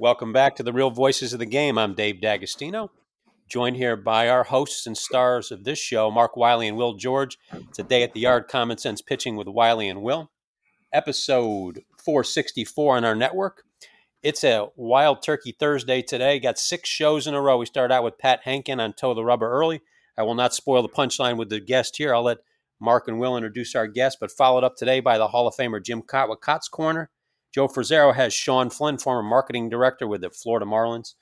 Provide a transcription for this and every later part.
Welcome back to the Real Voices of the Game. I'm Dave D'Agostino, joined here by our hosts and stars of this show, Mark Wiley and Will George. It's a day at the yard, Common Sense Pitching with Wiley and Will, episode 464 on our network. It's a wild turkey Thursday today. Got six shows in a row. We start out with Pat Hankin on Toe the Rubber early. I will not spoil the punchline with the guest here. I'll let Mark and Will introduce our guest, but followed up today by the Hall of Famer Jim Kaat with Kaat's Corner. Joe Frisaro has Sean Flynn, former marketing director with the Florida Marlins.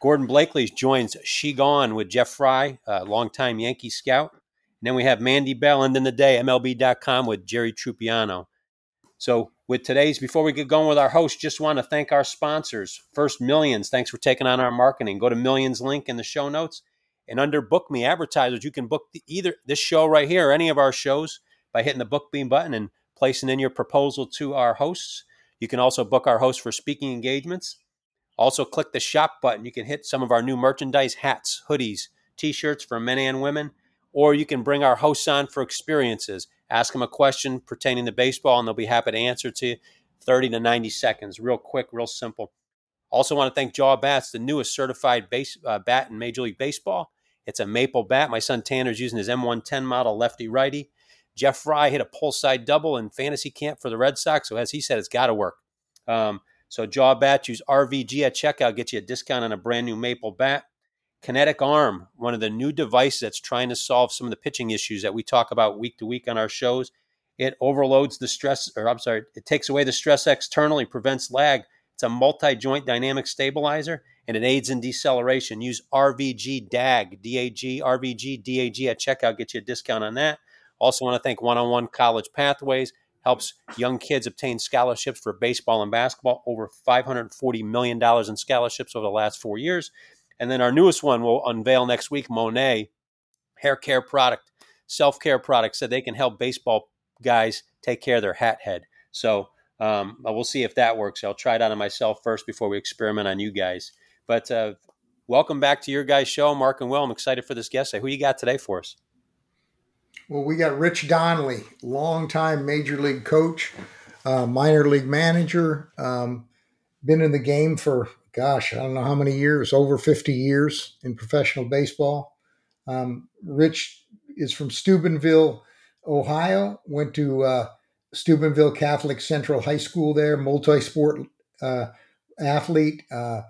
Gordon Blakeley joins She Gone with Jeff Fry, a longtime Yankee scout. And then we have Mandy Bell, and then the day, MLB.com with Jerry Trupiano. So, with today's, before we get going with our host, just want to thank our sponsors. First, Millions, thanks for taking on our marketing. Go to Millions link in the show notes. And under Book Me Advertisers, you can book the, either this show right here or any of our shows by hitting the Book Me button and placing in your proposal to our hosts. You can also book our host for speaking engagements. Also, click the shop button. You can hit some of our new merchandise hats, hoodies, t shirts for men and women, or you can bring our hosts on for experiences. Ask them a question pertaining to baseball, and they'll be happy to answer to you 30 to 90 seconds. Real quick, real simple. Also, want to thank Jaw Bats, the newest certified base, uh, bat in Major League Baseball. It's a maple bat. My son Tanner's using his M110 model lefty righty. Jeff Fry hit a pull side double in fantasy camp for the Red Sox. So, as he said, it's got to work. Um, so, Jaw Bat, use RVG at checkout, get you a discount on a brand new Maple bat. Kinetic Arm, one of the new devices that's trying to solve some of the pitching issues that we talk about week to week on our shows. It overloads the stress, or I'm sorry, it takes away the stress externally, prevents lag. It's a multi joint dynamic stabilizer and it aids in deceleration. Use RVG DAG, DAG, RVG DAG at checkout, get you a discount on that. Also, want to thank One on One College Pathways, helps young kids obtain scholarships for baseball and basketball, over $540 million in scholarships over the last four years. And then our newest one we'll unveil next week, Monet, hair care product, self care product, so they can help baseball guys take care of their hat head. So um, we'll see if that works. I'll try it out on myself first before we experiment on you guys. But uh, welcome back to your guys' show, Mark and Will. I'm excited for this guest. Who you got today for us? Well, we got Rich Donnelly, longtime major league coach, uh, minor league manager, um, been in the game for, gosh, I don't know how many years, over 50 years in professional baseball. Um, Rich is from Steubenville, Ohio, went to uh, Steubenville Catholic Central High School there, multi sport uh, athlete, uh,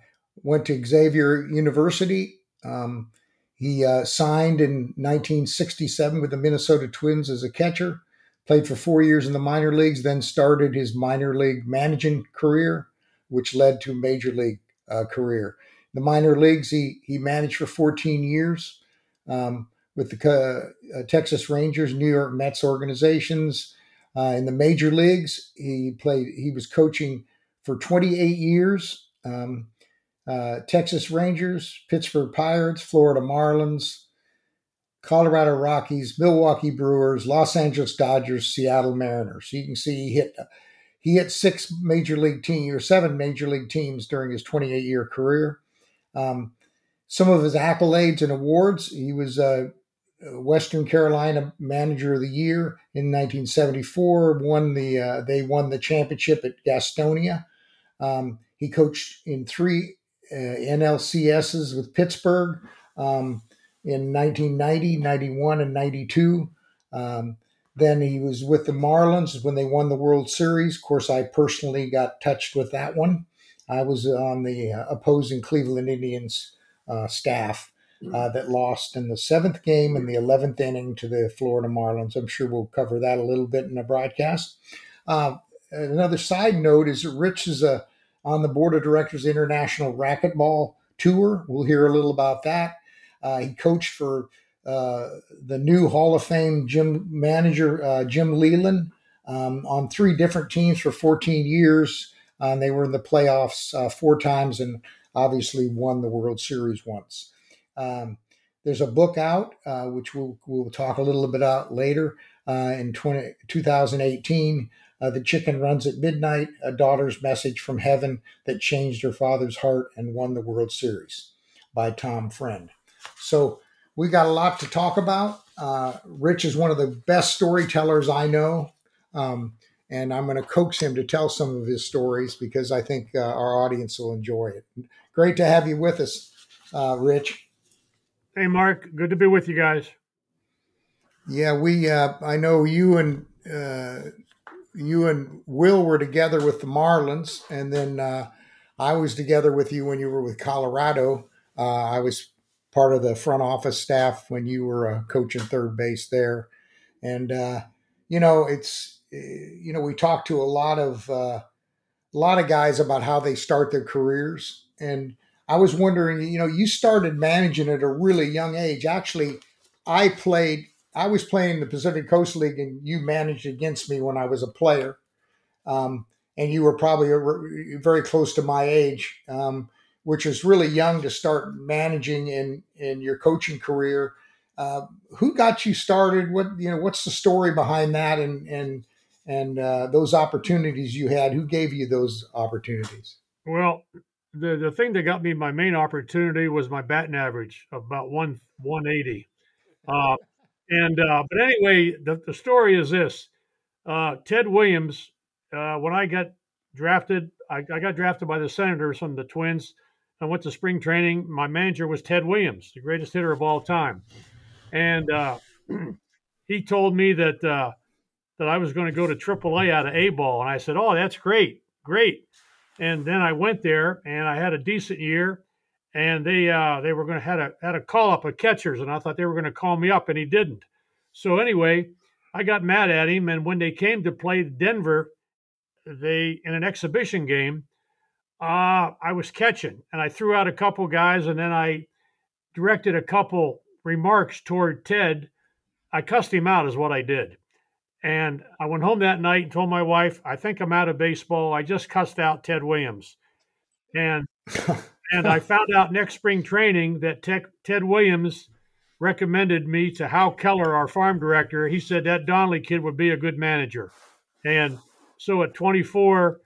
went to Xavier University. Um, he uh, signed in 1967 with the Minnesota Twins as a catcher, played for four years in the minor leagues, then started his minor league managing career, which led to major league uh, career. The minor leagues, he he managed for 14 years um, with the uh, Texas Rangers, New York Mets organizations. Uh, in the major leagues, he played. He was coaching for 28 years. Um, uh, Texas Rangers, Pittsburgh Pirates, Florida Marlins, Colorado Rockies, Milwaukee Brewers, Los Angeles Dodgers, Seattle Mariners. You can see he hit he hit six major league teams or seven major league teams during his 28 year career. Um, some of his accolades and awards: he was uh, Western Carolina Manager of the Year in 1974. Won the uh, they won the championship at Gastonia. Um, he coached in three NLCSs with Pittsburgh um, in 1990, 91, and 92. Um, then he was with the Marlins when they won the World Series. Of course, I personally got touched with that one. I was on the uh, opposing Cleveland Indians uh, staff uh, that lost in the seventh game in the 11th inning to the Florida Marlins. I'm sure we'll cover that a little bit in the broadcast. Uh, another side note is Rich is a on the board of directors International Racquetball Tour. We'll hear a little about that. Uh, he coached for uh, the new Hall of Fame gym manager uh, Jim Leyland um, on three different teams for 14 years. Uh, they were in the playoffs uh, four times and obviously won the World Series once. Um, there's a book out, uh, which we'll, we'll talk a little bit about later in 20, 2018. Uh, the Chicken Runs at Midnight, a daughter's message from heaven that changed her father's heart and won the World Series by Tom Friend. So we got a lot to talk about. Uh, Rich is one of the best storytellers I know. Um, and I'm going to coax him to tell some of his stories because I think uh, our audience will enjoy it. Great to have you with us, uh, Rich. Hey, Mark. Good to be with you guys. Yeah, we. Uh, I know you and uh, you and Will were together with the Marlins, and then uh, I was together with you when you were with Colorado. Uh, I was part of the front office staff when you were uh, coaching third base there, and uh, you know it's you know we talked to a lot of a lot of guys about how they start their careers, and I was wondering, you know, you started managing at a really young age. Actually, I played I was playing the Pacific Coast League, and you managed against me when I was a player, um, and you were probably very close to my age, um, which is really young to start managing in in your coaching career. Uh, who got you started? What you know? What's the story behind that? And and and uh, those opportunities you had. Who gave you those opportunities? Well, the the thing that got me my main opportunity was my batting average of about one one eighty. Uh, and uh, but anyway, the, the story is this: uh, Ted Williams, uh, when I got drafted, I, I, got drafted by the Senators from the Twins. I went to spring training. My manager was Ted Williams, the greatest hitter of all time, and uh, he told me that uh, that I was going to go to AAA out of A ball, and I said, "Oh, that's great, great." And then I went there, and I had a decent year and they uh, they were going to had a had a call up of catchers, and I thought they were going to call me up, and he didn't. So anyway, I got mad at him, and when they came to play Denver, they in an exhibition game, uh, I was catching, and I threw out a couple guys, and then I directed a couple remarks toward Ted. I cussed him out, is what I did. And I went home that night and told my wife, I think I'm out of baseball. I just cussed out Ted Williams. And and I found out next spring training that Tech, Ted Williams recommended me to Hal Keller, our farm director. He said that Donnelly kid would be a good manager. And so at 24,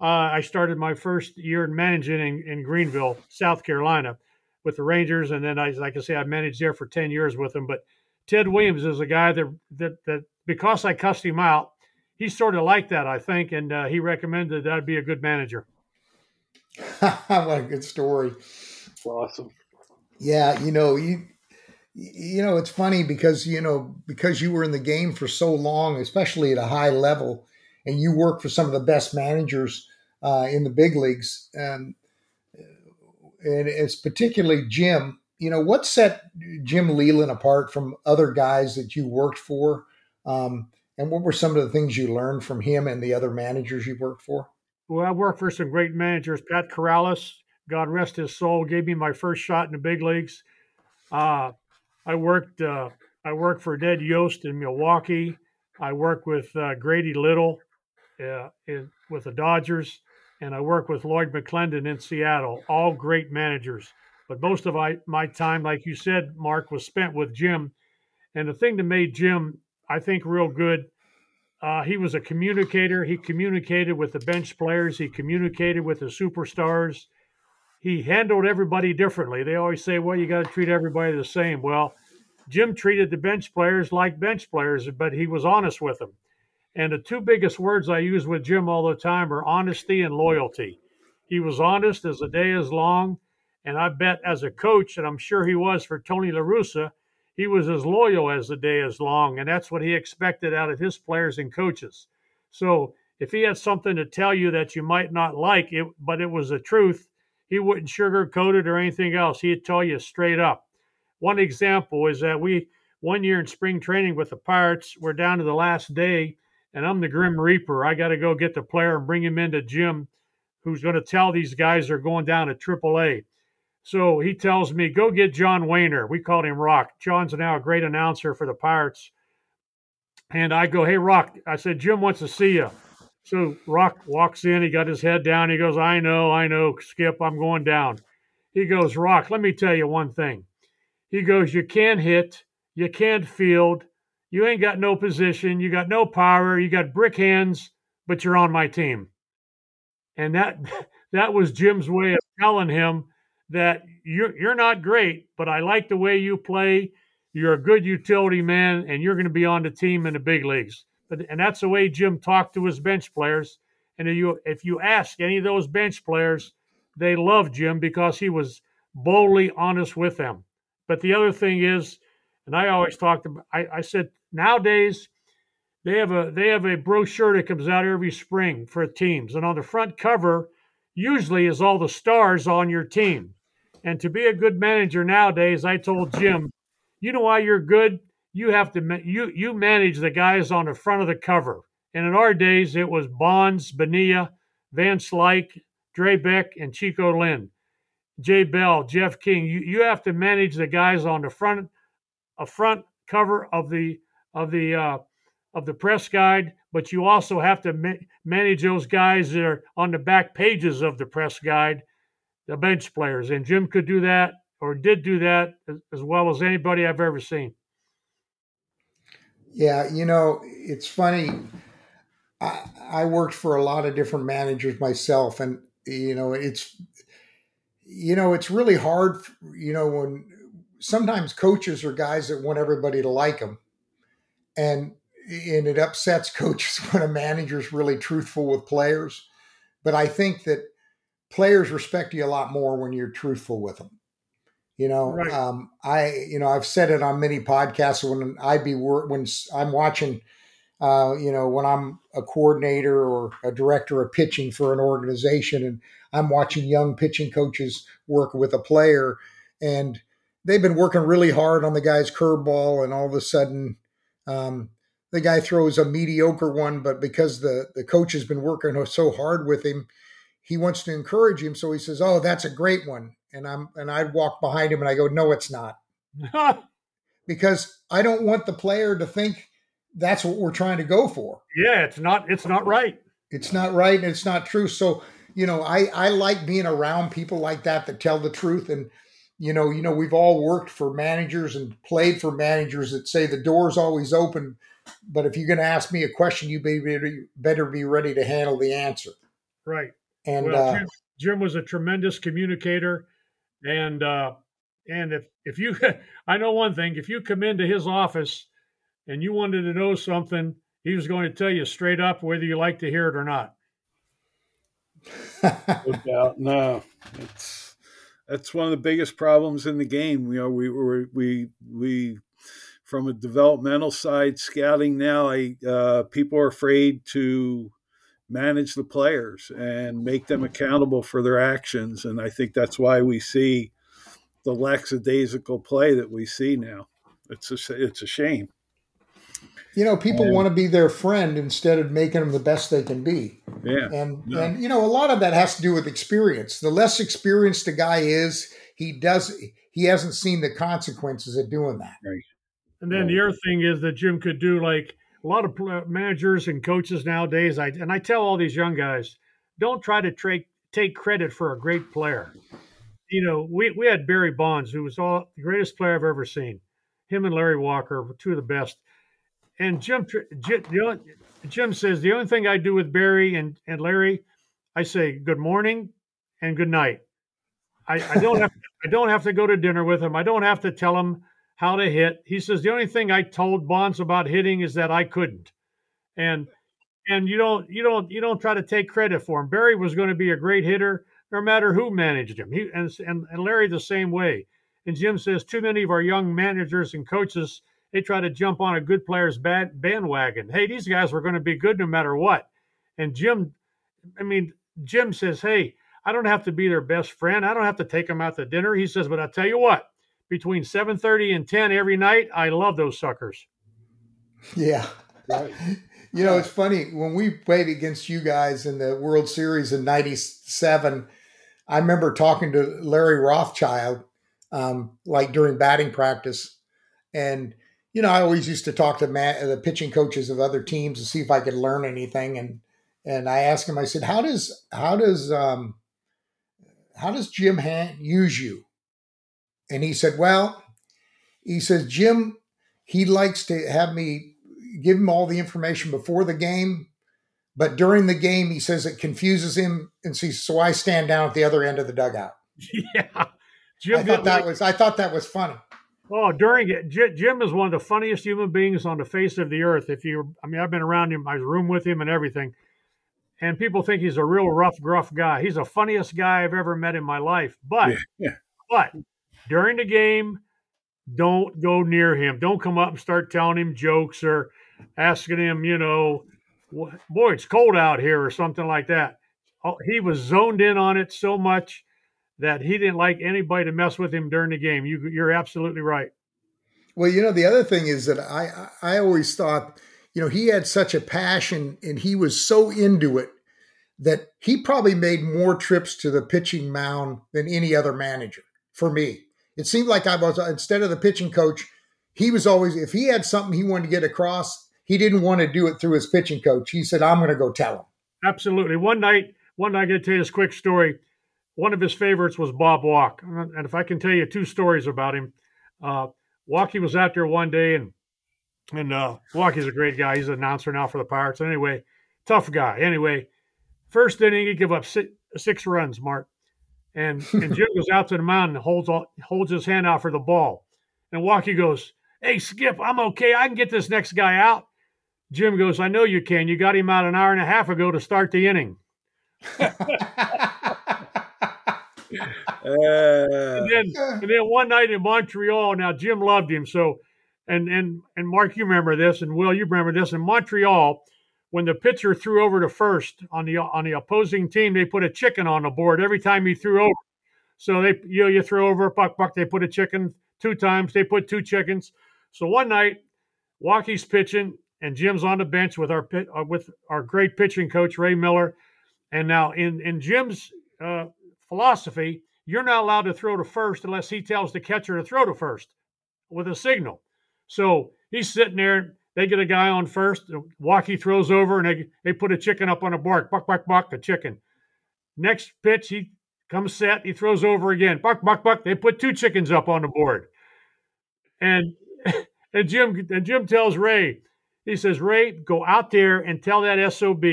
uh, I started my first year in managing in, in, Greenville, South Carolina, with the Rangers. And then, I, like I say, I managed there for 10 years with them. But Ted Williams is a guy that, that, that because I cussed him out, he sort of liked that, I think. And uh, he recommended that I'd be a good manager. what a good story. awesome. Yeah, you know, you you know, it's funny because you know because you were in the game for so long, especially at a high level, and you work for some of the best managers uh, in the big leagues, um, and it's particularly Jim. You know, what set Jim Leyland apart from other guys that you worked for, um, and what were some of the things you learned from him and the other managers you worked for? Well, I worked for some great managers. Pat Corrales, God rest his soul, gave me my first shot in the big leagues. Uh, I worked uh, I worked for Ned Yost in Milwaukee. I worked with uh, Grady Little uh, in, with the Dodgers, and I worked with Lloyd McClendon in Seattle. All great managers. But most of my, my time, like you said, Mark, was spent with Jim. And the thing that made Jim, I think, real good uh, he was a communicator. He communicated with the bench players. He communicated with the superstars. He handled everybody differently. They always say, well, you got to treat everybody the same. Well, Jim treated the bench players like bench players, but he was honest with them. And the two biggest words I use with Jim all the time are honesty and loyalty. He was honest as the day is long. And I bet as a coach, and I'm sure he was for Tony La Russa, he was as loyal as the day is long, and that's what he expected out of his players and coaches. So if he had something to tell you that you might not like it, but it was the truth, he wouldn't sugarcoat it or anything else. He'd tell you straight up. One example is that we one year in spring training with the Pirates, we're down to the last day, and I'm the Grim Reaper. I got to go get the player and bring him into Jim, who's going to tell these guys they're going down to AAA. So he tells me, go get John Wehner. We called him Rock. John's now a great announcer for the Pirates. And I go, hey, Rock. I said, Jim wants to see you. So Rock walks in. He got his head down. He goes, I know, I know, Skip, I'm going down. He goes, Rock, let me tell you one thing. He goes, You can't hit, you can't field, you ain't got no position, you got no power, you got brick hands, but you're on my team. And that that was Jim's way of telling him that you're you're not great, but I like the way you play. You're a good utility man, and you're going to be on the team in the big leagues. But and that's the way Jim talked to his bench players. And if you if you ask any of those bench players, they love Jim because he was boldly honest with them. But the other thing is, and I always talked about, I, I said nowadays they have a they have a brochure that comes out every spring for teams, and on the front cover usually is all the stars on your team. And to be a good manager nowadays, I told Jim, you know why you're good? You have to you you manage the guys on the front of the cover. And in our days, it was Bonds, Bonilla, Van Slyke, Drabek, and Chico Lind, Jay Bell, Jeff King. You you have to manage the guys on the front a front cover of the of the uh, of the press guide, but you also have to ma- manage those guys that are on the back pages of the press guide, the bench players. And Jim could do that or did do that as, well as anybody I've ever seen. Yeah, you know, it's funny. I, I worked for a lot of different managers myself, and you know, it's you know, it's really hard. You know, when sometimes coaches are guys that want everybody to like them, and and it upsets coaches when a manager's really truthful with players. But I think that players respect you a lot more when you're truthful with them. You know, right. um, I you know I've said it on many podcasts when I be when I'm watching, uh, you know, when I'm a coordinator or a director of pitching for an organization, and I'm watching young pitching coaches work with a player, and they've been working really hard on the guy's curveball, and all of a sudden, um, the guy throws a mediocre one, but because the the coach has been working so hard with him, he wants to encourage him. So he says, "Oh, that's a great one," and I'm and I'd walk behind him and I go, "No, it's not," because I don't want the player to think that's what we're trying to go for. Yeah, it's not. It's not right. It's not right, and it's not true. So you know, I I like being around people like that that tell the truth and you know, you know, we've all worked for managers and played for managers that say the door's always open but if you're going to ask me a question, you be better be ready to handle the answer. Right. And well, uh, Jim, Jim, was a tremendous communicator, and uh, and if if you, I know one thing: if you come into his office and you wanted to know something, he was going to tell you straight up whether you like to hear it or not. no no. It's that's one of the biggest problems in the game. You know, we we we we from a developmental side, scouting now, I, uh, people are afraid to manage the players and make them accountable for their actions. And I think that's why we see the lackadaisical play that we see now. It's a, it's a shame. You know, people and, want to be their friend instead of making them the best they can be. Yeah. And yeah. and you know, a lot of that has to do with experience. The less experienced a guy is, he does he hasn't seen the consequences of doing that. Right. And then the other thing is that Jim could do like a lot of uh, managers and coaches nowadays. I and I tell all these young guys, don't try to take take credit for a great player. You know, we we had Barry Bonds, who was all the greatest player I've ever seen. Him and Larry Walker were two of the best. And Jim Jim, Jim says the only thing I do with Barry and, and Larry, I say good morning and good night. I, I don't have I don't have to go to dinner with him. I don't have to tell him how to hit. He says the only thing I told Bonds about hitting is that I couldn't, and and you don't you don't you don't try to take credit for him. Barry was going to be a great hitter no matter who managed him. He and and, and Larry the same way. And Jim says too many of our young managers and coaches they try to jump on a good player's bad bandwagon. Hey, these guys were going to be good no matter what. And Jim, I mean, Jim says, hey. I don't have to be their best friend. I don't have to take them out to dinner. He says, but I'll tell you what, between 7:30 and 10 every night. I love those suckers. Yeah. Right. You know, it's funny when we played against you guys in the World Series in '97. I remember talking to Larry Rothschild, um, like during batting practice, and you know, I always used to talk to the pitching coaches of other teams to see if I could learn anything. And and I asked him, I said, "How does how does um, how does Jim Han use you?" And he said, Well, He says, Jim, he likes to have me give him all the information before the game, but during the game, he says it confuses him, and so, so I stand down at the other end of the dugout. yeah, Jim. I thought that like- was I thought that was funny. Oh, during it, Jim is one of the funniest human beings on the face of the earth. If you, I mean, I've been around him, I was room with him and everything, and people think he's a real rough, gruff guy. He's the funniest guy I've ever met in my life. But, Yeah, yeah. but during the game, don't go near him. Don't come up and start telling him jokes or asking him, you know, boy, it's cold out here or something like that. Oh, he was zoned in on it so much that he didn't like anybody to mess with him during the game. You, you're absolutely right. Well, you know, the other thing is that I I I always thought, you know, he had such a passion and he was so into it that he probably made more trips to the pitching mound than any other manager for me. It seemed like I was instead of the pitching coach, he was always if he had something he wanted to get across, he didn't want to do it through his pitching coach. He said, "I'm going to go tell him." Absolutely. One night, one night, I got to tell you this quick story. One of his favorites was Bob Walk, and if I can tell you two stories about him, uh, Walkie was out there one day, and and uh, Walkie's a great guy. He's an announcer now for the Pirates. Anyway, tough guy. Anyway, first inning he give up six, six runs, Mark, and and Jim goes out to the mound and holds all, holds his hand out for the ball, and Walkie goes, "Hey Skip, I'm okay. I can get this next guy out." Jim goes, I know you can. You got him out an hour and a half ago to start the inning. Uh, And then, and then one night in Montreal, now Jim loved him. So, and and and Mark, you remember this, and Will, you remember this. In Montreal, when the pitcher threw over to first on the on the opposing team, they put a chicken on the board every time he threw over. So they you know you throw over buck buck, they put a chicken two times. They put two chickens. So one night, Walkie's pitching, and Jim's on the bench with our uh, with our great pitching coach Ray Miller. And now in in Jim's uh, philosophy, you're not allowed to throw to first unless he tells the catcher to throw to first with a signal. So he's sitting there. They get a guy on first. Walkie throws over, and they, they put a chicken up on a bark. Buck, buck, buck, a chicken. Next pitch, he comes set. He throws over again. Buck, buck, buck. They put two chickens up on the board. And and Jim and Jim tells Ray, he says, Ray, go out there and tell that SOB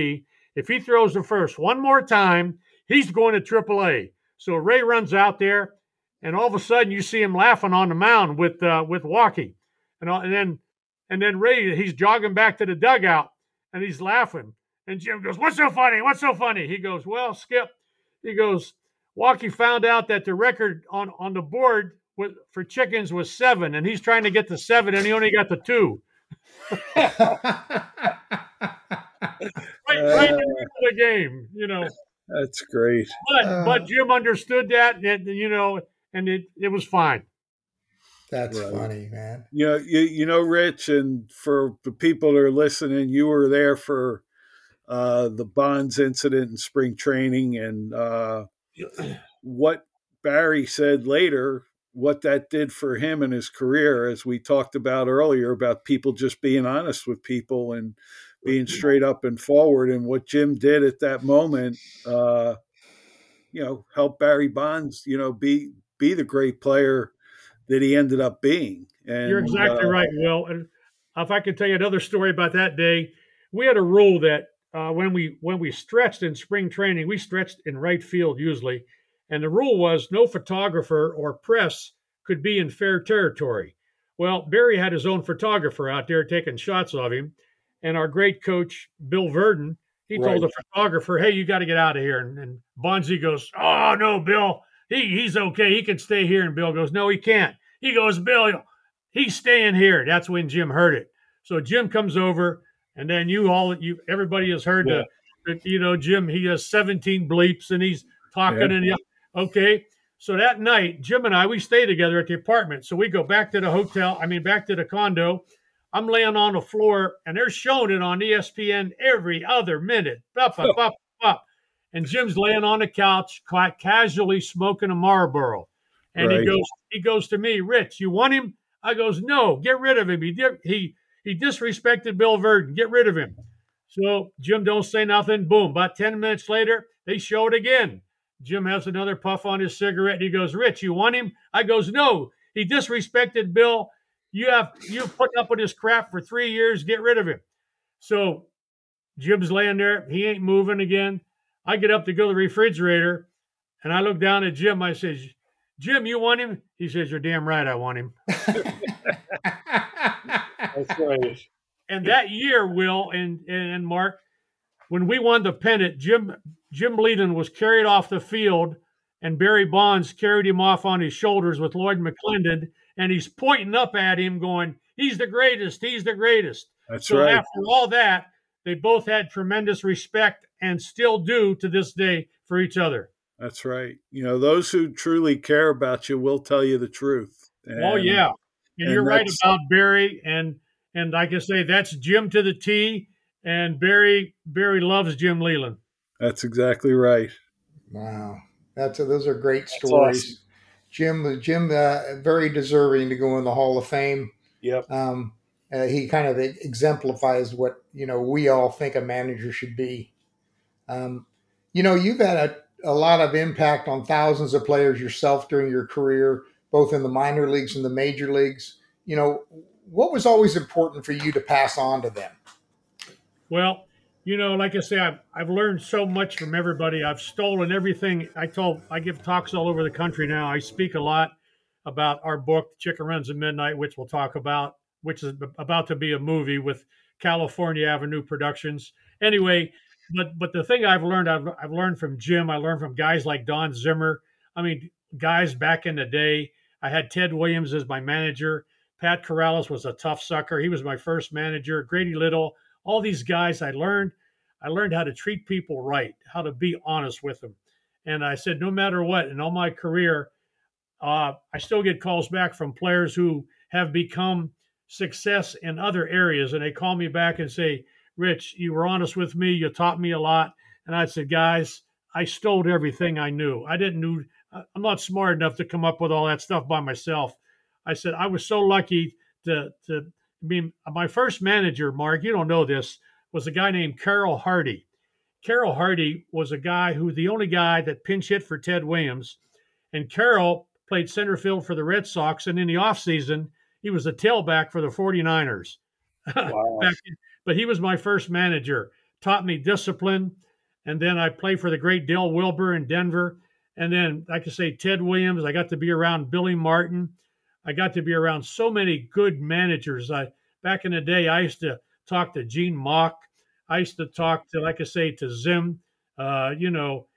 if he throws the first one more time, he's going to AAA. So Ray runs out there, and all of a sudden you see him laughing on the mound with uh, with Walkie, and, and then and then Ray he's jogging back to the dugout and he's laughing. And Jim goes, "What's so funny? What's so funny?" He goes, "Well, Skip," he goes, "Walkie found out that the record on on the board with, for chickens was seven, and he's trying to get to seven, and he only got the two. Right, right in the middle of the game, you know." that's great. But Uh. but Jim understood that, and, you know, and it it was fine. That's Right. funny, man. You know, you, you know, Rich, and for the people that are listening, you were there for uh, the Bonds incident in spring training, and uh, what Barry said later, what that did for him and his career, as we talked about earlier, about people just being honest with people and being straight up and forward, and what Jim did at that moment, uh, you know, helped Barry Bonds, you know, be be the great player that he ended up being. And You're exactly uh, right, Will. And if I could tell you another story about that day, we had a rule that uh, when we when we stretched in spring training, we stretched in right field usually, and the rule was no photographer or press could be in fair territory. Well, Barry had his own photographer out there taking shots of him, and our great coach Bill Virdon, he Right. told the photographer, "Hey, you got to get out of here." And, and Bonzi goes, "Oh no, Bill, he he's okay. He can stay here." And Bill goes, "No, he can't." He goes, "Bill, he's staying here." That's when Jim heard it. So Jim comes over, and then you all you everybody has heard Yeah. the, the you know Jim. He has 17 bleeps, and he's talking Yeah. and yeah, okay. So that night, Jim and I we stay together at the apartment. So we go back to the hotel. I mean, back to the condo. I'm laying on the floor, and they're showing it on ESPN every other minute. Up, up, up, up. And Jim's laying on the couch, quite casually smoking a Marlboro. And he goes, he goes to me, Rich, you want him? I goes, no, get rid of him. He di- he he disrespected Bill Virdon. Get rid of him. So Jim don't say nothing. Boom. About 10 minutes later, they show it again. Jim has another puff on his cigarette and he goes, Rich, you want him? I goes, no. He disrespected Bill You have you put up with his crap for three years. Get rid of him. So Jim's laying there. He ain't moving again. I get up to go to the refrigerator, and I look down at Jim. I says, "Jim, you want him?" He says, "You're damn right. I want him." That's right. and that year, Will and and Mark, when we won the pennant, Jim Jim Leyland was carried off the field, and Barry Bonds carried him off on his shoulders with Lloyd McClendon, and he's pointing up at him, going, "He's the greatest. He's the greatest." That's so right. after all that, they both had tremendous respect and still do to this day for each other. That's right. You know, those who truly care about you will tell you the truth. oh yeah, and, and you're right about Barry, and and like I say, that's Jim to the T. And Barry Barry loves Jim Leyland. That's exactly right. Wow, that's those are great That's stories. awesome. Jim, Jim, uh, very deserving to go in the Hall of Fame. Yep. Um, uh, he kind of exemplifies what you know we all think a manager should be. Um, you know, you've had a, a lot of impact on thousands of players yourself during your career, both in the minor leagues and the major leagues. You know, what was always important for you to pass on to them? Well, you know, like I say, I've, I've learned so much from everybody. I've stolen everything. I told, I give talks all over the country now. I speak a lot about our book, Chicken Runs at Midnight, which we'll talk about, which is about to be a movie with California Avenue Productions. Anyway, but but the thing I've learned, I've, I've learned from Jim. I learned from guys like Don Zimmer. I mean, guys back in the day. I had Ted Williams as my manager. Pat Corrales was a tough sucker. He was my first manager. Grady Little all these guys I learned I learned how to treat people right, how to be honest with them. And I said, no matter what, in all my career, uh, I still get calls back from players who have become success in other areas. And they call me back and say, Rich, you were honest with me. You taught me a lot. And I said, guys, I stole everything I knew. I didn't know, uh, I'm not smart enough to come up with all that stuff by myself. I said, I was so lucky to, to be my first manager, Mark, you don't know this, was a guy named Carroll Hardy. Carroll Hardy was a guy who the only guy that pinch hit for Ted Williams. And Carroll played center field for the Red Sox. And in the offseason, he was a tailback for the 49ers. Wow. Back in- but he was my first manager, taught me discipline. And then I played for the great Del Wilber in Denver. And then, I I say, Ted Williams. I got to be around Billy Martin. I got to be around so many good managers. I back in the day, I used to talk to Gene Mauch. I used to talk to, like I say, to Zim. Uh, you know,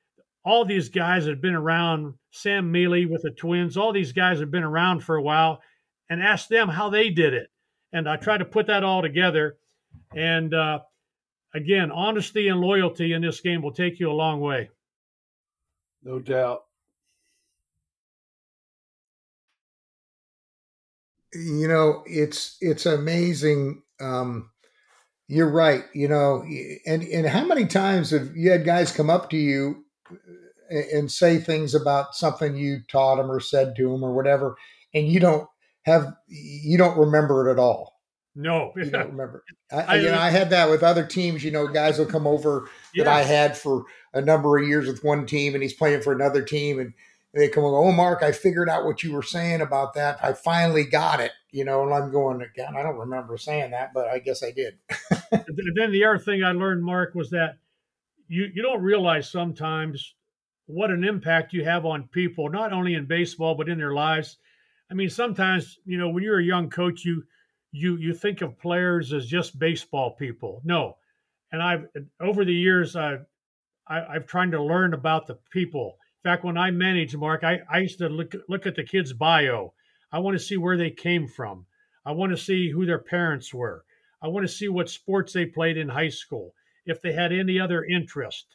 all these guys had been around. Sam Mele with the Twins. All these guys have been around for a while, and ask them how they did it. And I try to put that all together. And uh, again, honesty and loyalty in this game will take you a long way. No doubt. you know it's it's amazing um you're right you know and and how many times have you had guys come up to you and, and say things about something you taught them or said to them or whatever and you don't have you don't remember it at all No, you don't remember I, I- you know i had that with other teams you know guys will come over that I had for a number of years with one team, and he's playing for another team, and they come and go, "Oh, Mark, I figured out what you were saying about that. I finally got it." You know, and I'm going, again. I don't remember saying that, but I guess I did." And then the other thing I learned, Mark, was that you you don't realize sometimes what an impact you have on people, not only in baseball but in their lives. I mean, sometimes you know when you're a young coach, you you you think of players as just baseball people. No, and I've over the years I've I, I've tried to learn about the people. In fact, when I managed Mark, I, I used to look look at the kid's bio. I want to see where they came from. I want to see who their parents were. I want to see what sports they played in high school, if they had any other interest.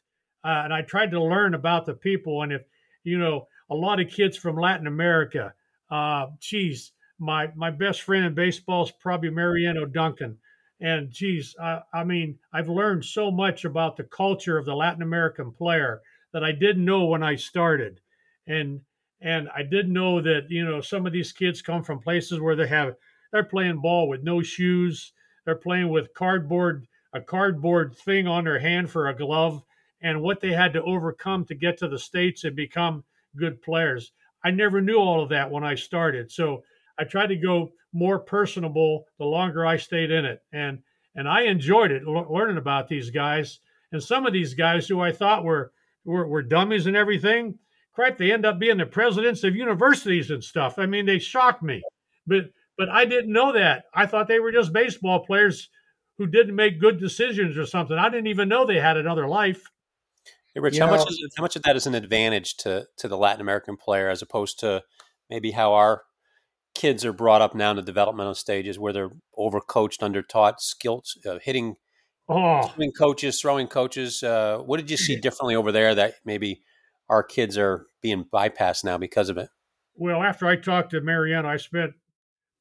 Uh, and I tried to learn about the people. And if, you know, a lot of kids from Latin America, uh, geez, my, my best friend in baseball is probably Mariano Duncan. And geez, I, I mean, I've learned so much about the culture of the Latin American player that I didn't know when I started. And and I did know that, you know, some of these kids come from places where they have they're playing ball with no shoes. They're playing with cardboard, a cardboard thing on their hand for a glove, and what they had to overcome to get to the States and become good players. I never knew all of that when I started. So I tried to go more personable the longer I stayed in it, and and I enjoyed it learning about these guys. And some of these guys who I thought were were, were dummies and everything, crap, they end up being the presidents of universities and stuff. I mean, they shocked me, but but I didn't know that. I thought they were just baseball players who didn't make good decisions or something. I didn't even know they had another life. Hey, Rich, how much is, how much of that is an advantage to to the Latin American player as opposed to maybe how our kids are brought up now in the developmental stages where they're overcoached, undertaught, skills, uh, hitting, oh. coaches, throwing coaches. Uh, what did you see differently over there that maybe our kids are being bypassed now because of it? Well, after I talked to Mariano, I spent,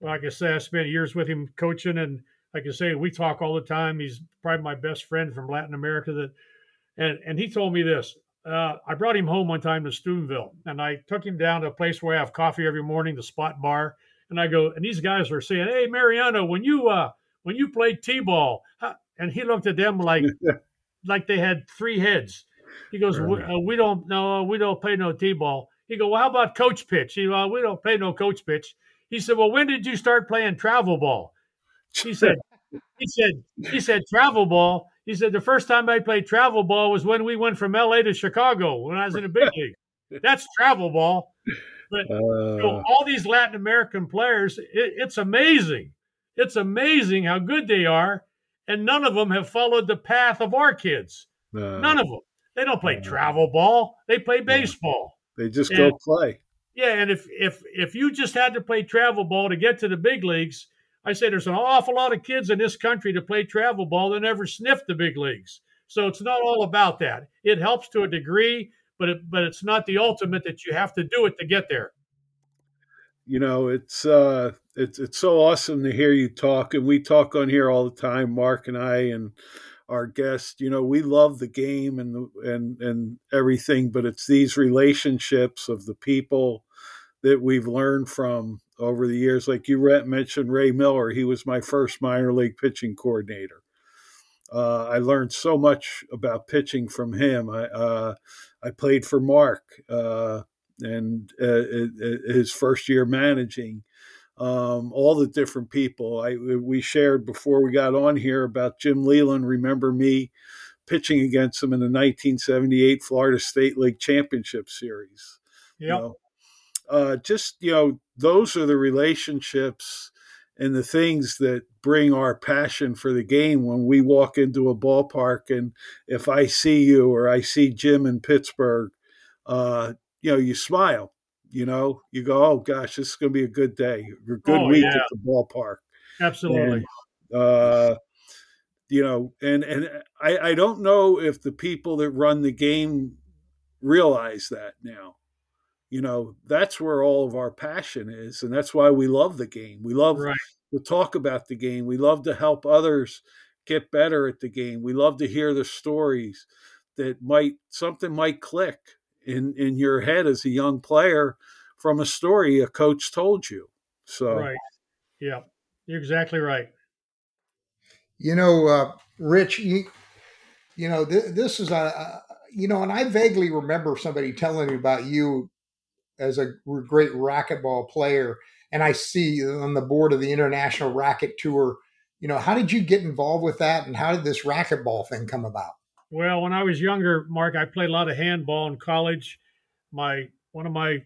like I said, I spent years with him coaching, and like I say, we talk all the time. He's probably my best friend from Latin America that and and he told me this. Uh, I brought him home one time to Steubenville, and I took him down to a place where I have coffee every morning, the Spot Bar. And I go, and these guys are saying, "Hey, Mariano, when you uh, when you played t-ball," and he looked at them like like they had three heads. He goes, we, uh, "We don't no, we don't play no t-ball." He go, "Well, how about coach pitch?" He, well, we don't play no coach pitch. He said, "Well, when did you start playing travel ball?" He said, "He said he said travel ball." He said the first time I played travel ball was when we went from LA to Chicago when I was in the big league. That's travel ball. But uh, you know, all these Latin American players, it, it's amazing. It's amazing how good they are, and none of them have followed the path of our kids. Uh, none of them. They don't play uh, travel ball. They play baseball. They just and, go play. Yeah, and if if if you just had to play travel ball to get to the big leagues, I say there's an awful lot of kids in this country to play travel ball that never sniffed the big leagues. So it's not all about that. It helps to a degree, but it, but it's not the ultimate that you have to do it to get there. You know, it's uh, it's it's so awesome to hear you talk, and we talk on here all the time, Mark and I, and our guest. You know, we love the game and and and everything, but it's these relationships of the people that we've learned from over the years. Like you mentioned, Ray Miller, he was my first minor league pitching coordinator. Uh, I learned so much about pitching from him. I uh, I played for Mark uh, and uh, his first year managing. Um, all the different people I we shared before we got on here about Jim Leyland. Remember me pitching against him in the 1978 Florida State League Championship Series. Yeah. You know, uh, just you know those are the relationships and the things that bring our passion for the game when we walk into a ballpark and if i see you or i see jim in pittsburgh uh, you know you smile you know? You go oh gosh this is going to be a good day a good oh, week yeah. at the ballpark. Absolutely. And, uh, you know and and I, I don't know if the people that run the game realize that now you know that's where all of our passion is and that's why we love the game. We love right. to talk about the game. We love to help others get better at the game. We love to hear the stories that might something might click in in your head as a young player from a story a coach told you. So right. Yeah you're exactly right. You know uh, rich you you know th- this is a, you know and i vaguely remember somebody telling me about you as a great racquetball player, and I see on the board of the International Racket Tour. You know, how did you get involved with that, and how did this racquetball thing come about? Well, when I was younger, Mark, I played a lot of handball in college. My one of my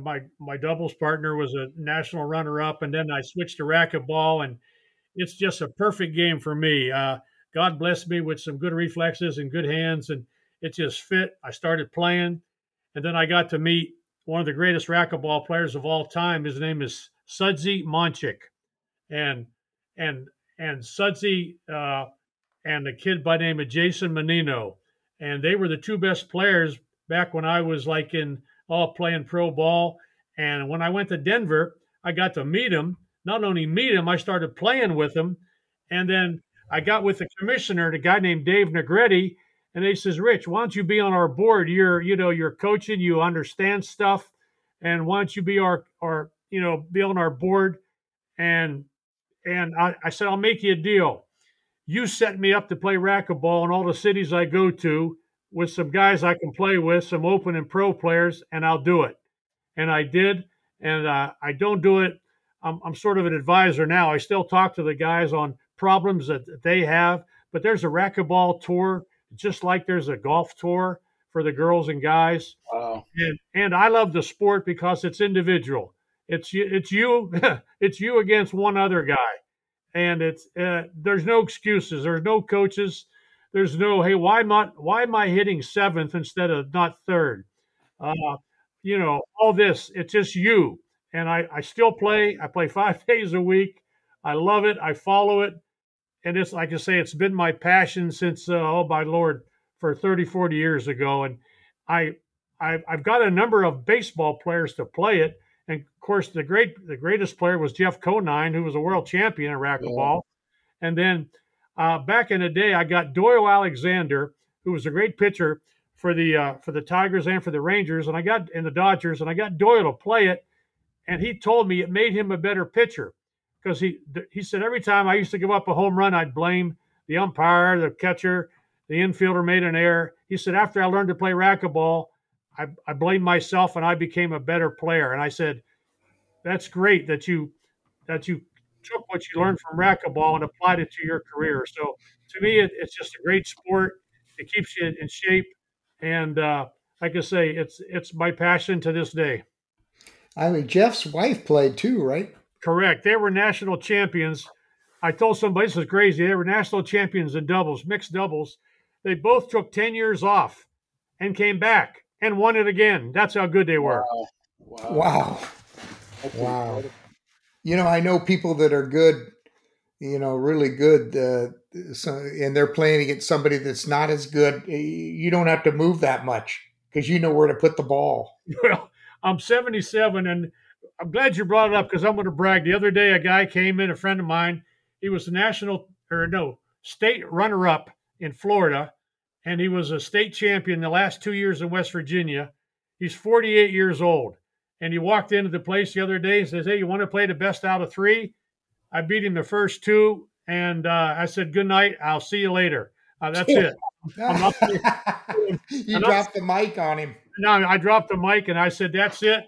my my doubles partner was a national runner up, and then I switched to racquetball, and it's just a perfect game for me. Uh, God blessed me with some good reflexes and good hands, and it just fit. I started playing, and then I got to meet one of the greatest racquetball players of all time. His name is Sudsy Monchik, and and and Sudsy uh, and a kid by name of Jason Mannino, and they were the two best players back when I was like in all playing pro ball. And when I went to Denver, I got to meet him. Not only meet him, I started playing with him, and then I got with the commissioner, a guy named Dave Negretti, and they says, Rich, why don't you be on our board? You're, you know, you're coaching, you understand stuff, and why don't you be our, our, you know, be on our board? And and I, I said, I'll make you a deal. You set me up to play racquetball in all the cities I go to with some guys I can play with, some open and pro players, and I'll do it. And I did. And uh, I don't do it. I'm, I'm sort of an advisor now. I still talk to the guys on problems that they have, but there's a racquetball tour, just like there's a golf tour for the girls and guys. Wow. And and I love the sport because it's individual. It's you, it's you, it's you against one other guy, and it's uh, there's no excuses. There's no coaches. There's no hey why am I why am I hitting seventh instead of not third? Uh, you know all this. It's just you and I, I still play. I play five days a week. I love it. I follow it. And it's like I say, it's been my passion since, uh, oh, my Lord, for 30, 40 years ago. And I, I've, I've got a number of baseball players to play it. And of course, the great, the greatest player was Jeff Conine, who was a world champion in racquetball. Yeah. And then uh, back in the day, I got Doyle Alexander, who was a great pitcher for the uh, for the Tigers and for the Rangers, and I got in the Dodgers, and I got Doyle to play it and he told me it made him a better pitcher because he he said every time I used to give up a home run, I'd blame the umpire, the catcher, the infielder made an error. He said after I learned to play racquetball, I, I blamed myself and I became a better player. And I said, that's great that you that you took what you learned from racquetball and applied it to your career. So to me, it, it's just a great sport. It keeps you in shape, and uh, like I say, it's it's my passion to this day. I mean, Jeff's wife played too, right? Correct. They were national champions. I told somebody this is crazy. They were national champions in doubles, mixed doubles. They both took 10 years off and came back and won it again. That's how good they were. Wow. Wow. Wow. wow. You know, I know people that are good, you know, really good, uh, so, and they're playing against somebody that's not as good. You don't have to move that much because you know where to put the ball. Well, I'm 77, and I'm glad you brought it up because I'm going to brag. The other day, a guy came in, a friend of mine. He was the national or no state runner-up in Florida, and he was a state champion the last two years in West Virginia. He's 48 years old, and he walked into the place the other day and says, "Hey, you want to play the best out of three? I beat him the first two, and uh, I said, "Good night. I'll see you later." Uh, that's it. you dropped the mic on him no, I dropped the mic and I said, "That's it."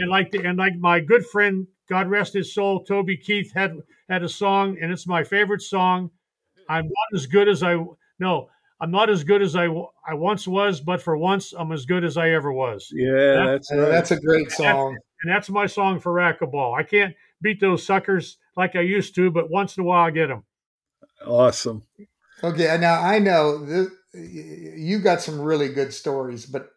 And like the, and like my good friend, God rest his soul, Toby Keith had had a song, and it's my favorite song. I'm not as good as I no, I'm not as good as I I once was, but for once, I'm as good as I ever was. Yeah, that's that's, right. that's a great song, and that's my song for racquetball. I can't beat those suckers like I used to, but once in a while I get them. Awesome. Okay, now I know this, you got some really good stories, but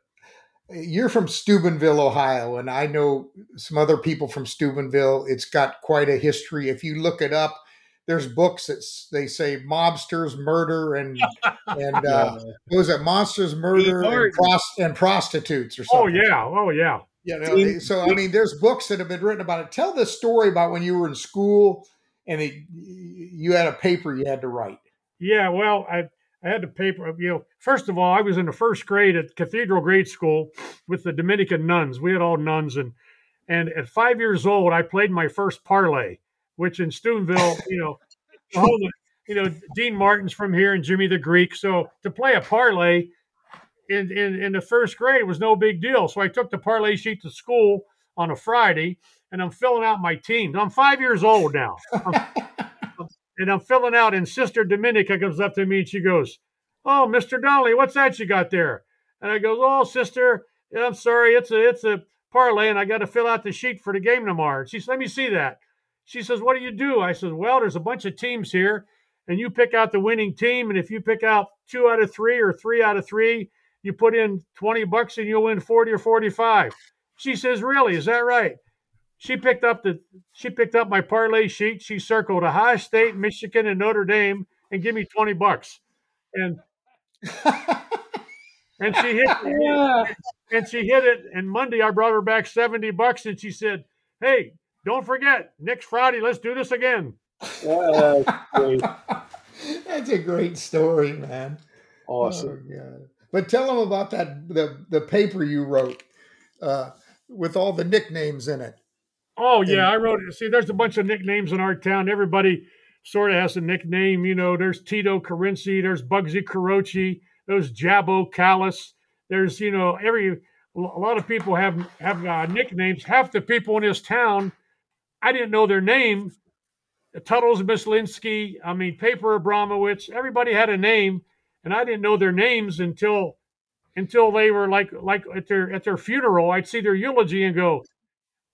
you're from Steubenville, Ohio, and I know some other people from Steubenville. It's got quite a history. If you look it up, there's books that they say mobsters, murder, and and uh, was it monsters, murder, and, prost- and, prostitutes or oh, something? Oh yeah, oh yeah. You know, so I mean, there's books that have been written about it. Tell the story about when you were in school and it, you had a paper you had to write. Yeah, well, I I had to paper, you know, first of all, I was in the first grade at Cathedral Grade School with the Dominican nuns. We had all nuns. And, and at five years old, I played my first parlay, which in Steubenville, you know, you know, Dean Martin's from here and Jimmy the Greek. So to play a parlay in, in, in the first grade was no big deal. So I took the parlay sheet to school on a Friday and I'm filling out my teams. I'm five years old now. and I'm filling out, and Sister Dominica comes up to me and she goes, "Oh, Mr. Donnelly, what's that you got there?" And I goes, "Oh, Sister, I'm sorry, it's a it's a parlay, and I got to fill out the sheet for the game tomorrow." She says, "Let me see that." She says, "What do you do?" I said, "Well, there's a bunch of teams here, and you pick out the winning team, and if you pick out two out of three or three out of three, you put in twenty bucks and you'll win forty or forty-five." She says, "Really? Is that right?" She picked up the she picked up my parlay sheet. She circled Ohio State, Michigan, and Notre Dame, and give me twenty bucks. And and she hit yeah. and she hit it. And Monday I brought her back seventy bucks, and she said, "Hey, don't forget next Friday. Let's do this again." that's, that's a great story, man. Awesome. Oh, but tell them about that the the paper you wrote uh, with all the nicknames in it. Oh yeah, I wrote it. See, there's a bunch of nicknames in our town. Everybody sort of has a nickname. You know, there's Tito Carinci, there's Bugsy Carochi, there's Jabbo Callis. There's you know every a lot of people have have uh, nicknames. Half the people in this town, I didn't know their name. Tuttles Mislinski, I mean, Paper Abramowitz, everybody had a name, and I didn't know their names until until they were like like at their at their funeral. I'd see their eulogy and go,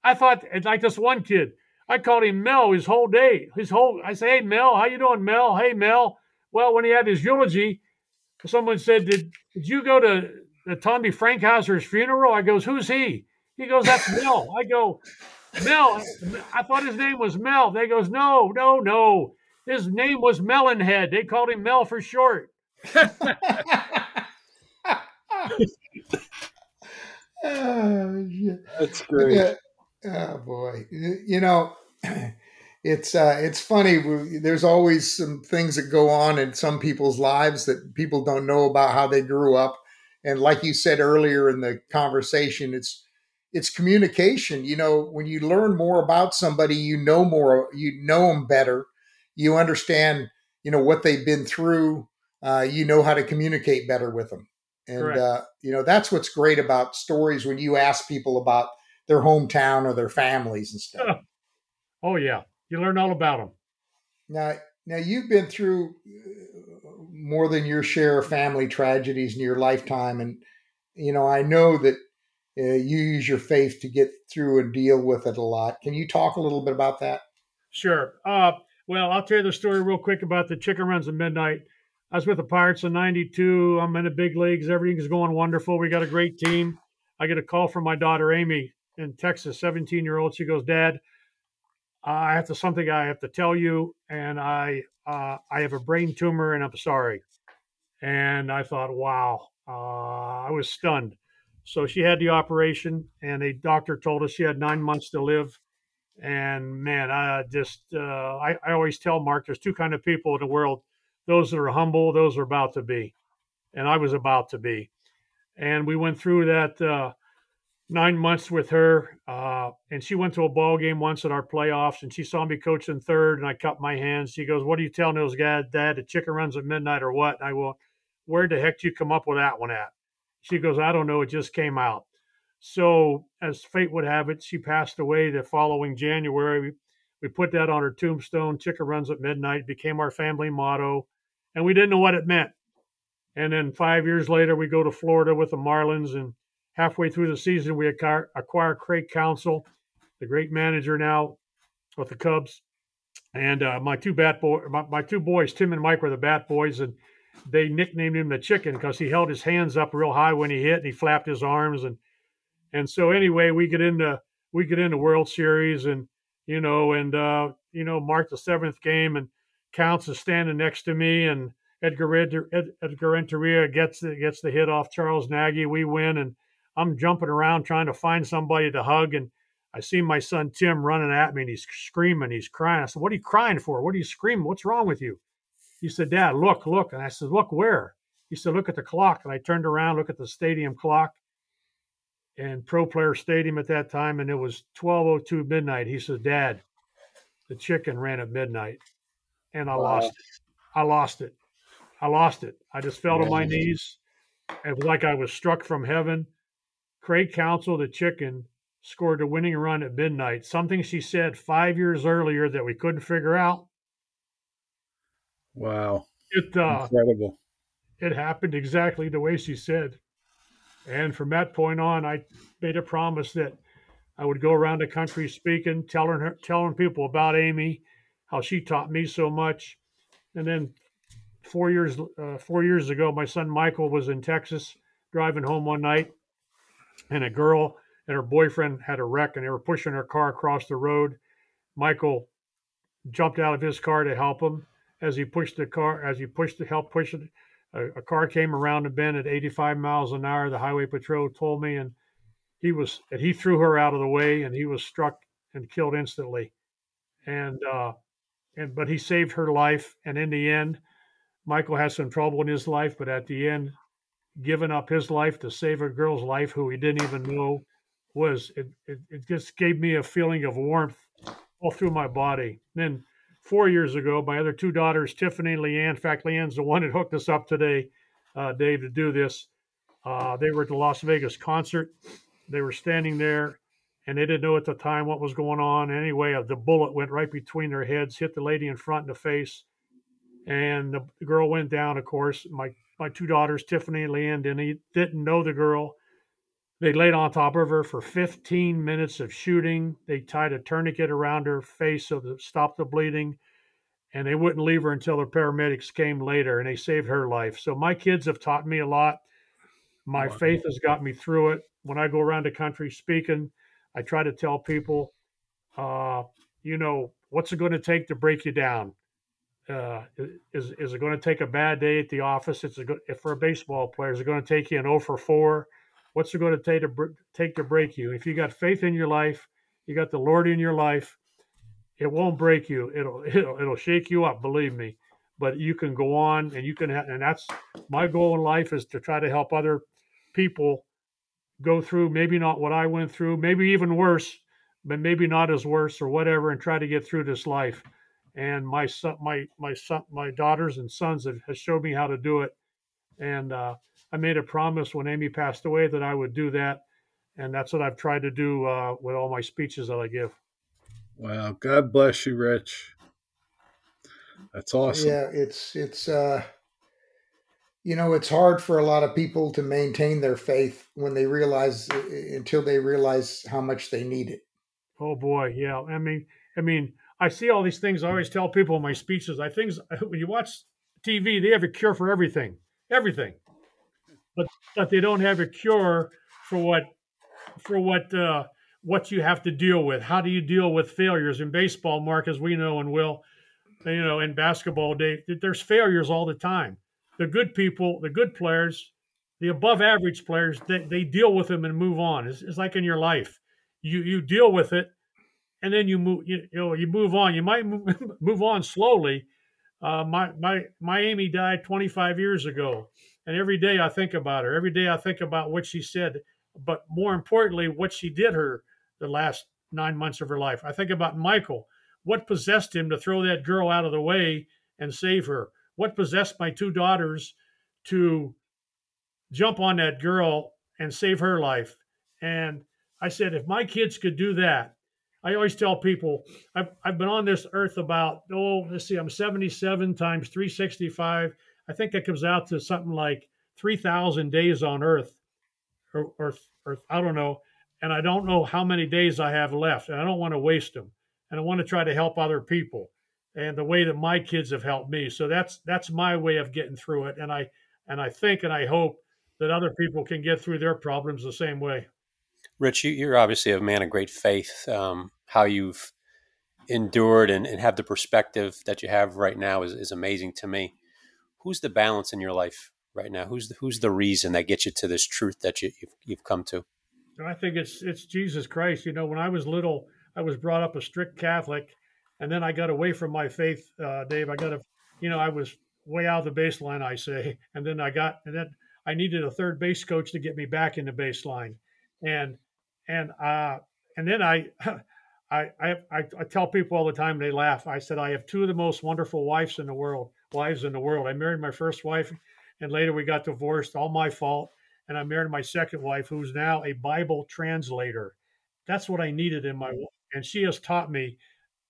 I thought like this one kid. I called him Mel his whole day. His whole I say, Hey Mel, how you doing, Mel? Hey Mel. Well, when he had his eulogy, someone said, Did did you go to the Tommy Frankhauser's funeral? I goes, Who's he? He goes, That's Mel. I go, Mel, I thought his name was Mel. They goes, no, no, no. His name was Melonhead. They called him Mel for short. oh, shit. That's great. Yeah. Oh boy, you know, it's uh, it's funny. There's always some things that go on in some people's lives that people don't know about how they grew up, and like you said earlier in the conversation, it's it's communication. You know, when you learn more about somebody, you know more, you know them better, you understand, you know what they've been through. Uh, you know how to communicate better with them, and uh, you know that's what's great about stories when you ask people about their hometown or their families and stuff. Oh yeah, you learn all about them. Now, now you've been through uh, more than your share of family tragedies in your lifetime, and you know I know that uh, you use your faith to get through and deal with it a lot. Can you talk a little bit about that? Sure. Uh, well, I'll tell you the story real quick about the chicken runs at midnight. I was with the Pirates in '92. I'm in the big leagues. Everything's going wonderful. We got a great team. I get a call from my daughter Amy in Texas, 17 year old. She goes, Dad, I have to something I have to tell you, and I uh, I have a brain tumor, and I'm sorry. And I thought, wow, uh, I was stunned. So she had the operation, and a doctor told us she had nine months to live. And man, I just uh, I, I always tell Mark, there's two kind of people in the world: those that are humble, those are about to be, and I was about to be. And we went through that uh, nine months with her, uh, and she went to a ball game once at our playoffs, and she saw me coaching third, and I cut my hands. She goes, "What are you telling those guys, Dad? The chicken runs at midnight or what?" And I will, "Where the heck did you come up with that one at?" She goes, "I don't know. It just came out." So, as fate would have it, she passed away the following January. We put that on her tombstone. Chicken runs at midnight became our family motto, and we didn't know what it meant. And then five years later, we go to Florida with the Marlins and halfway through the season, we acquire, acquire Craig Counsell, the great manager now with the Cubs. And uh, my two bat boy, my, my, two boys, Tim and Mike, were the bat boys, and they nicknamed him the Chicken because he held his hands up real high when he hit, and he flapped his arms, and and so anyway, we get into we get into World Series, and you know, and uh, you know, mark the seventh game, and Counts is standing next to me, and Edgar Edgar, Edgar Renteria gets the, gets the hit off Charles Nagy. We win, and I'm jumping around trying to find somebody to hug, and I see my son Tim running at me, and he's screaming, he's crying. I said, "What are you crying for? What are you screaming? What's wrong with you?" He said, "Dad, look, look." And I said, "Look where?" He said, "Look at the clock." And I turned around, look at the stadium clock, and Pro Player Stadium at that time, and it was 12:02 midnight. He says, "Dad, the chicken ran at midnight, and I wow. lost it. I lost it. I lost it. I just fell to my knees. It was like I was struck from heaven." Craig Counsell, the chicken, scored a winning run at midnight, something she said five years earlier that we couldn't figure out. Wow. It, uh, Incredible. It happened exactly the way she said. And from that point on, I made a promise that I would go around the country speaking, telling her, telling people about Amy, how she taught me so much. And then four years, uh, four years ago, my son Michael was in Texas driving home one night, and a girl and her boyfriend had a wreck and they were pushing her car across the road. Michael jumped out of his car to help him. As he pushed the car, as he pushed to help push it, a, a car came around the bend at 85 miles an hour. The highway patrol told me, and he was, and he threw her out of the way, and he was struck and killed instantly. And uh, and but he saved her life. And in the end, Michael had some trouble in his life, but at the end, given up his life to save a girl's life who he didn't even know was it, it, it just gave me a feeling of warmth all through my body. then four years ago, my other two daughters, Tiffany and Leanne, in fact, Leanne's the one that hooked us up today, uh, Dave, to do this. Uh, they were at the Las Vegas concert. They were standing there, and they didn't know at the time what was going on. Anyway, uh, the bullet went right between their heads, hit the lady in front in the face, and the girl went down. Of course, my my two daughters, Tiffany and Leanne, didn't didn't know the girl. They laid on top of her for 15 minutes of shooting. They tied a tourniquet around her face so to stop the bleeding, and they wouldn't leave her until the paramedics came later, and they saved her life. So my kids have taught me a lot. My Wow. faith has got me through it. When I go around the country speaking, I try to tell people, uh, you know, what's it going to take to break you down? Uh, is is it going to take a bad day at the office? It's a good if for a baseball player. Is it going to take you an 0 for 4? What's it going to take to take to break you? If you got faith in your life, you got the Lord in your life. It won't break you. It'll it'll it'll shake you up. Believe me. But you can go on, and you can. And that's my goal in life is to try to help other people go through maybe not what I went through, maybe even worse, but maybe not as worse or whatever, and try to get through this life. And my son, my my son, my daughters and sons have, have showed me how to do it. And uh, I made a promise when Amy passed away that I would do that, and that's what I've tried to do uh, with all my speeches that I give. Wow. God bless you, Rich. That's awesome. Yeah, it's it's uh you know, it's hard for a lot of people to maintain their faith when they realize until they realize how much they need it. Oh boy, yeah. I mean, I mean, I see all these things. I always tell people in my speeches. I things when you watch TV, they have a cure for everything, everything, but but they don't have a cure for what for what uh, what you have to deal with. How do you deal with failures in baseball, Mark? As we know and will, you know, in basketball, there's failures all the time. The good people, the good players, the above average players, they, they deal with them and move on. It's, it's like in your life you you deal with it and then you move you, you know you move on. You might move, on slowly. Uh, my my my amy died 25 years ago and every day i think about her. Every day i think about what she said but more importantly what she did her the last nine months of her life. I think about michael. What possessed him to throw that girl out of the way and save her? What possessed my two daughters to jump on that girl and save her life? And I said, if my kids could do that, I always tell people I've, I've been on this earth about, oh, let's see, I'm 77 times 365. I think that comes out to something like 3,000 days on earth, or, or, or I don't know. And I don't know how many days I have left, and I don't want to waste them. And I want to try to help other people and the way that my kids have helped me. So that's that's my way of getting through it. And I and I think and I hope that other people can get through their problems the same way. Rich, you, you're obviously a man of great faith. Um, how you've endured and, and have the perspective that you have right now is, is amazing to me. Who's the balance in your life right now? Who's the, who's the reason that gets you to this truth that you, you've, you've come to? I think it's it's Jesus Christ. You know, when I was little, I was brought up a strict Catholic, and then I got away from my faith, uh, Dave. I got a, you know, I was way out of the baseline, I say, and then I got, and then I needed a third base coach to get me back in the baseline, and and uh, and then I, I, I, I, tell people all the time, they laugh. I said I have two of the most wonderful wives in the world, wives in the world. I married my first wife, and later we got divorced. All my fault. And I married my second wife, who's now a Bible translator. That's what I needed in my, and she has taught me.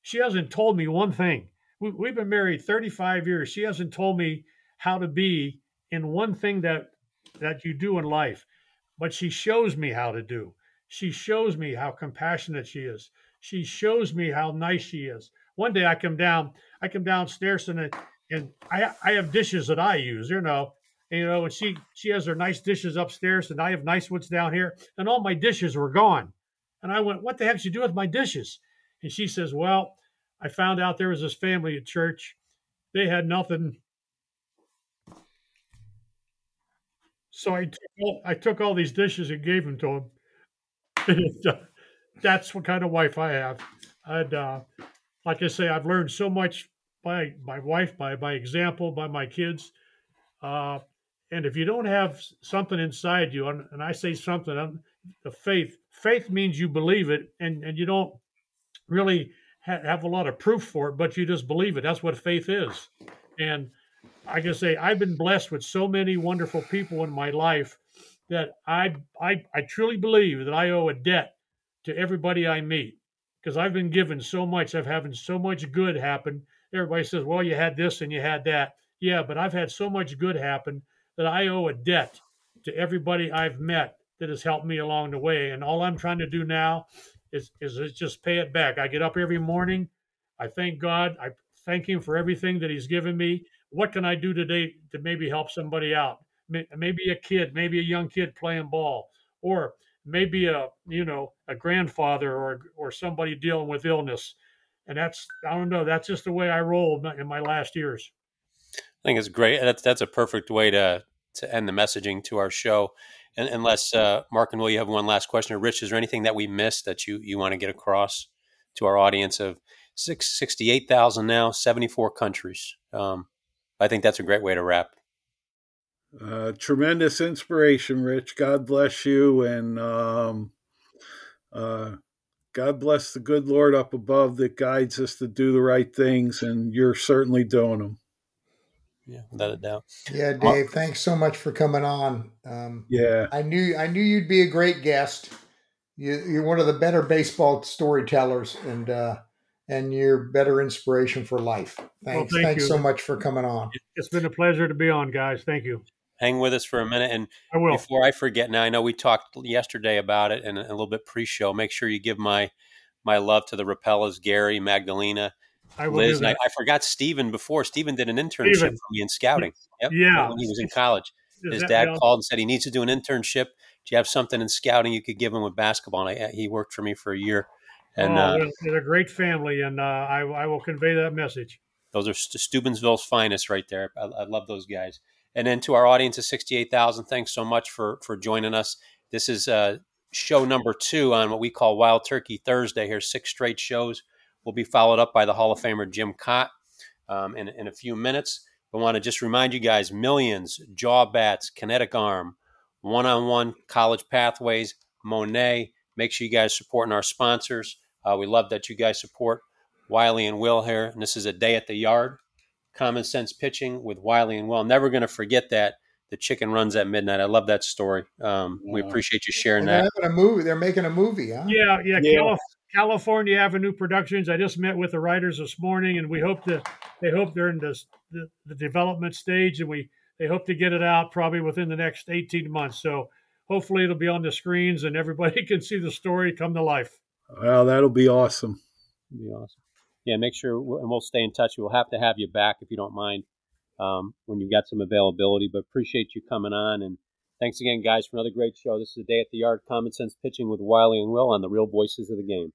She hasn't told me one thing. We, we've been married 35 years. She hasn't told me how to be in one thing that that you do in life, but she shows me how to do. She shows me how compassionate she is. She shows me how nice she is. One day I come down, I come downstairs and and I I have dishes that I use, you know, you know, and she she has her nice dishes upstairs, and I have nice ones down here, and all my dishes were gone. And I went, "What the heck did you do with my dishes?" And she says, "Well, I found out there was this family at church. They had nothing." So I took all, I took all these dishes and gave them to them. That's what kind of wife I have. And uh, like I say, I've learned so much by my wife, by by example, by my kids. Uh, and if you don't have something inside you, and, and I say something, um, the faith, faith means you believe it, and and you don't really ha- have a lot of proof for it, but you just believe it. That's what faith is. And I can say I've been blessed with so many wonderful people in my life that I I I truly believe that I owe a debt to everybody I meet because I've been given so much. I've having so much good happen. Everybody says, "Well, you had this and you had that." Yeah, but I've had so much good happen that I owe a debt to everybody I've met that has helped me along the way. And all I'm trying to do now is is, is just pay it back. I get up every morning. I thank God. I thank Him for everything that He's given me. What can I do today to maybe help somebody out? Maybe a kid, maybe a young kid playing ball, or maybe a you know a grandfather or or somebody dealing with illness. And that's i don't know that's just the way i roll in my last years. I think it's great that's that's a perfect way to to end the messaging to our show. And unless uh, mark and will you have one last question or rich is there anything that we missed that you you want to get across to our audience of six, 68000 now 74 countries? Um, i think that's a great way to wrap uh, tremendous inspiration, Rich. God bless you, and um, uh, God bless the good Lord up above that guides us to do the right things, and you're certainly doing them. Yeah, without a doubt. Yeah, Dave, thanks so much for coming on. Um, yeah, I knew I knew you'd be a great guest. You, are one of the better baseball storytellers, and uh, and you're better inspiration for life. Thanks, well, thank thanks you. so much for coming on. It's been a pleasure to be on, guys. Thank you hang with us for a minute. And I will. before I forget, now I know we talked yesterday about it and a little bit pre-show. Make sure you give my my love to the Rapellas, Gary, Magdalena, I Liz. I, I, forgot Stephen before. Stephen did an internship Steven. for me in scouting. Yep, yeah, when he was in college. His dad called and said he needs to do an internship. Do you have something in scouting you could give him with basketball? And I, he worked for me for a year. And oh, uh, they're a great family, and uh, I, I will convey that message. Those are Steubenville's finest right there. I, I love those guys. And then to our audience of 68,000, thanks so much for, for joining us. This is uh, show number two on what we call Wild Turkey Thursday. Here's six straight shows. Will be followed up by the Hall of Famer Jim Kaat um, in, in a few minutes. I want to just remind you guys Millions, Jaw Bats, Kinetic Arm, One on One College Pathways, Monet. Make sure you guys supporting our sponsors. Uh, we love that you guys support Wiley and Will here. And this is a day at the yard common sense pitching with Wiley and Will. Never going to forget that. The chicken runs at midnight. I love that story. Um, yeah. We appreciate you sharing they're that. a movie. They're making a movie, huh? Yeah, yeah. yeah. California Avenue Productions. I just met with the writers this morning, and we hope to. They hope they're in this, the, the development stage, and we they hope to get it out probably within the next eighteen months. So hopefully it'll be on the screens, and everybody can see the story come to life. Well, that'll be awesome. It'll be awesome yeah, make sure, and we'll stay in touch. We'll have to have you back if you don't mind um, when you've got some availability. But appreciate you coming on. And thanks again, guys, for another great show. This is a day at the yard, common sense pitching with Wiley and Will on the Real Voices of the Game.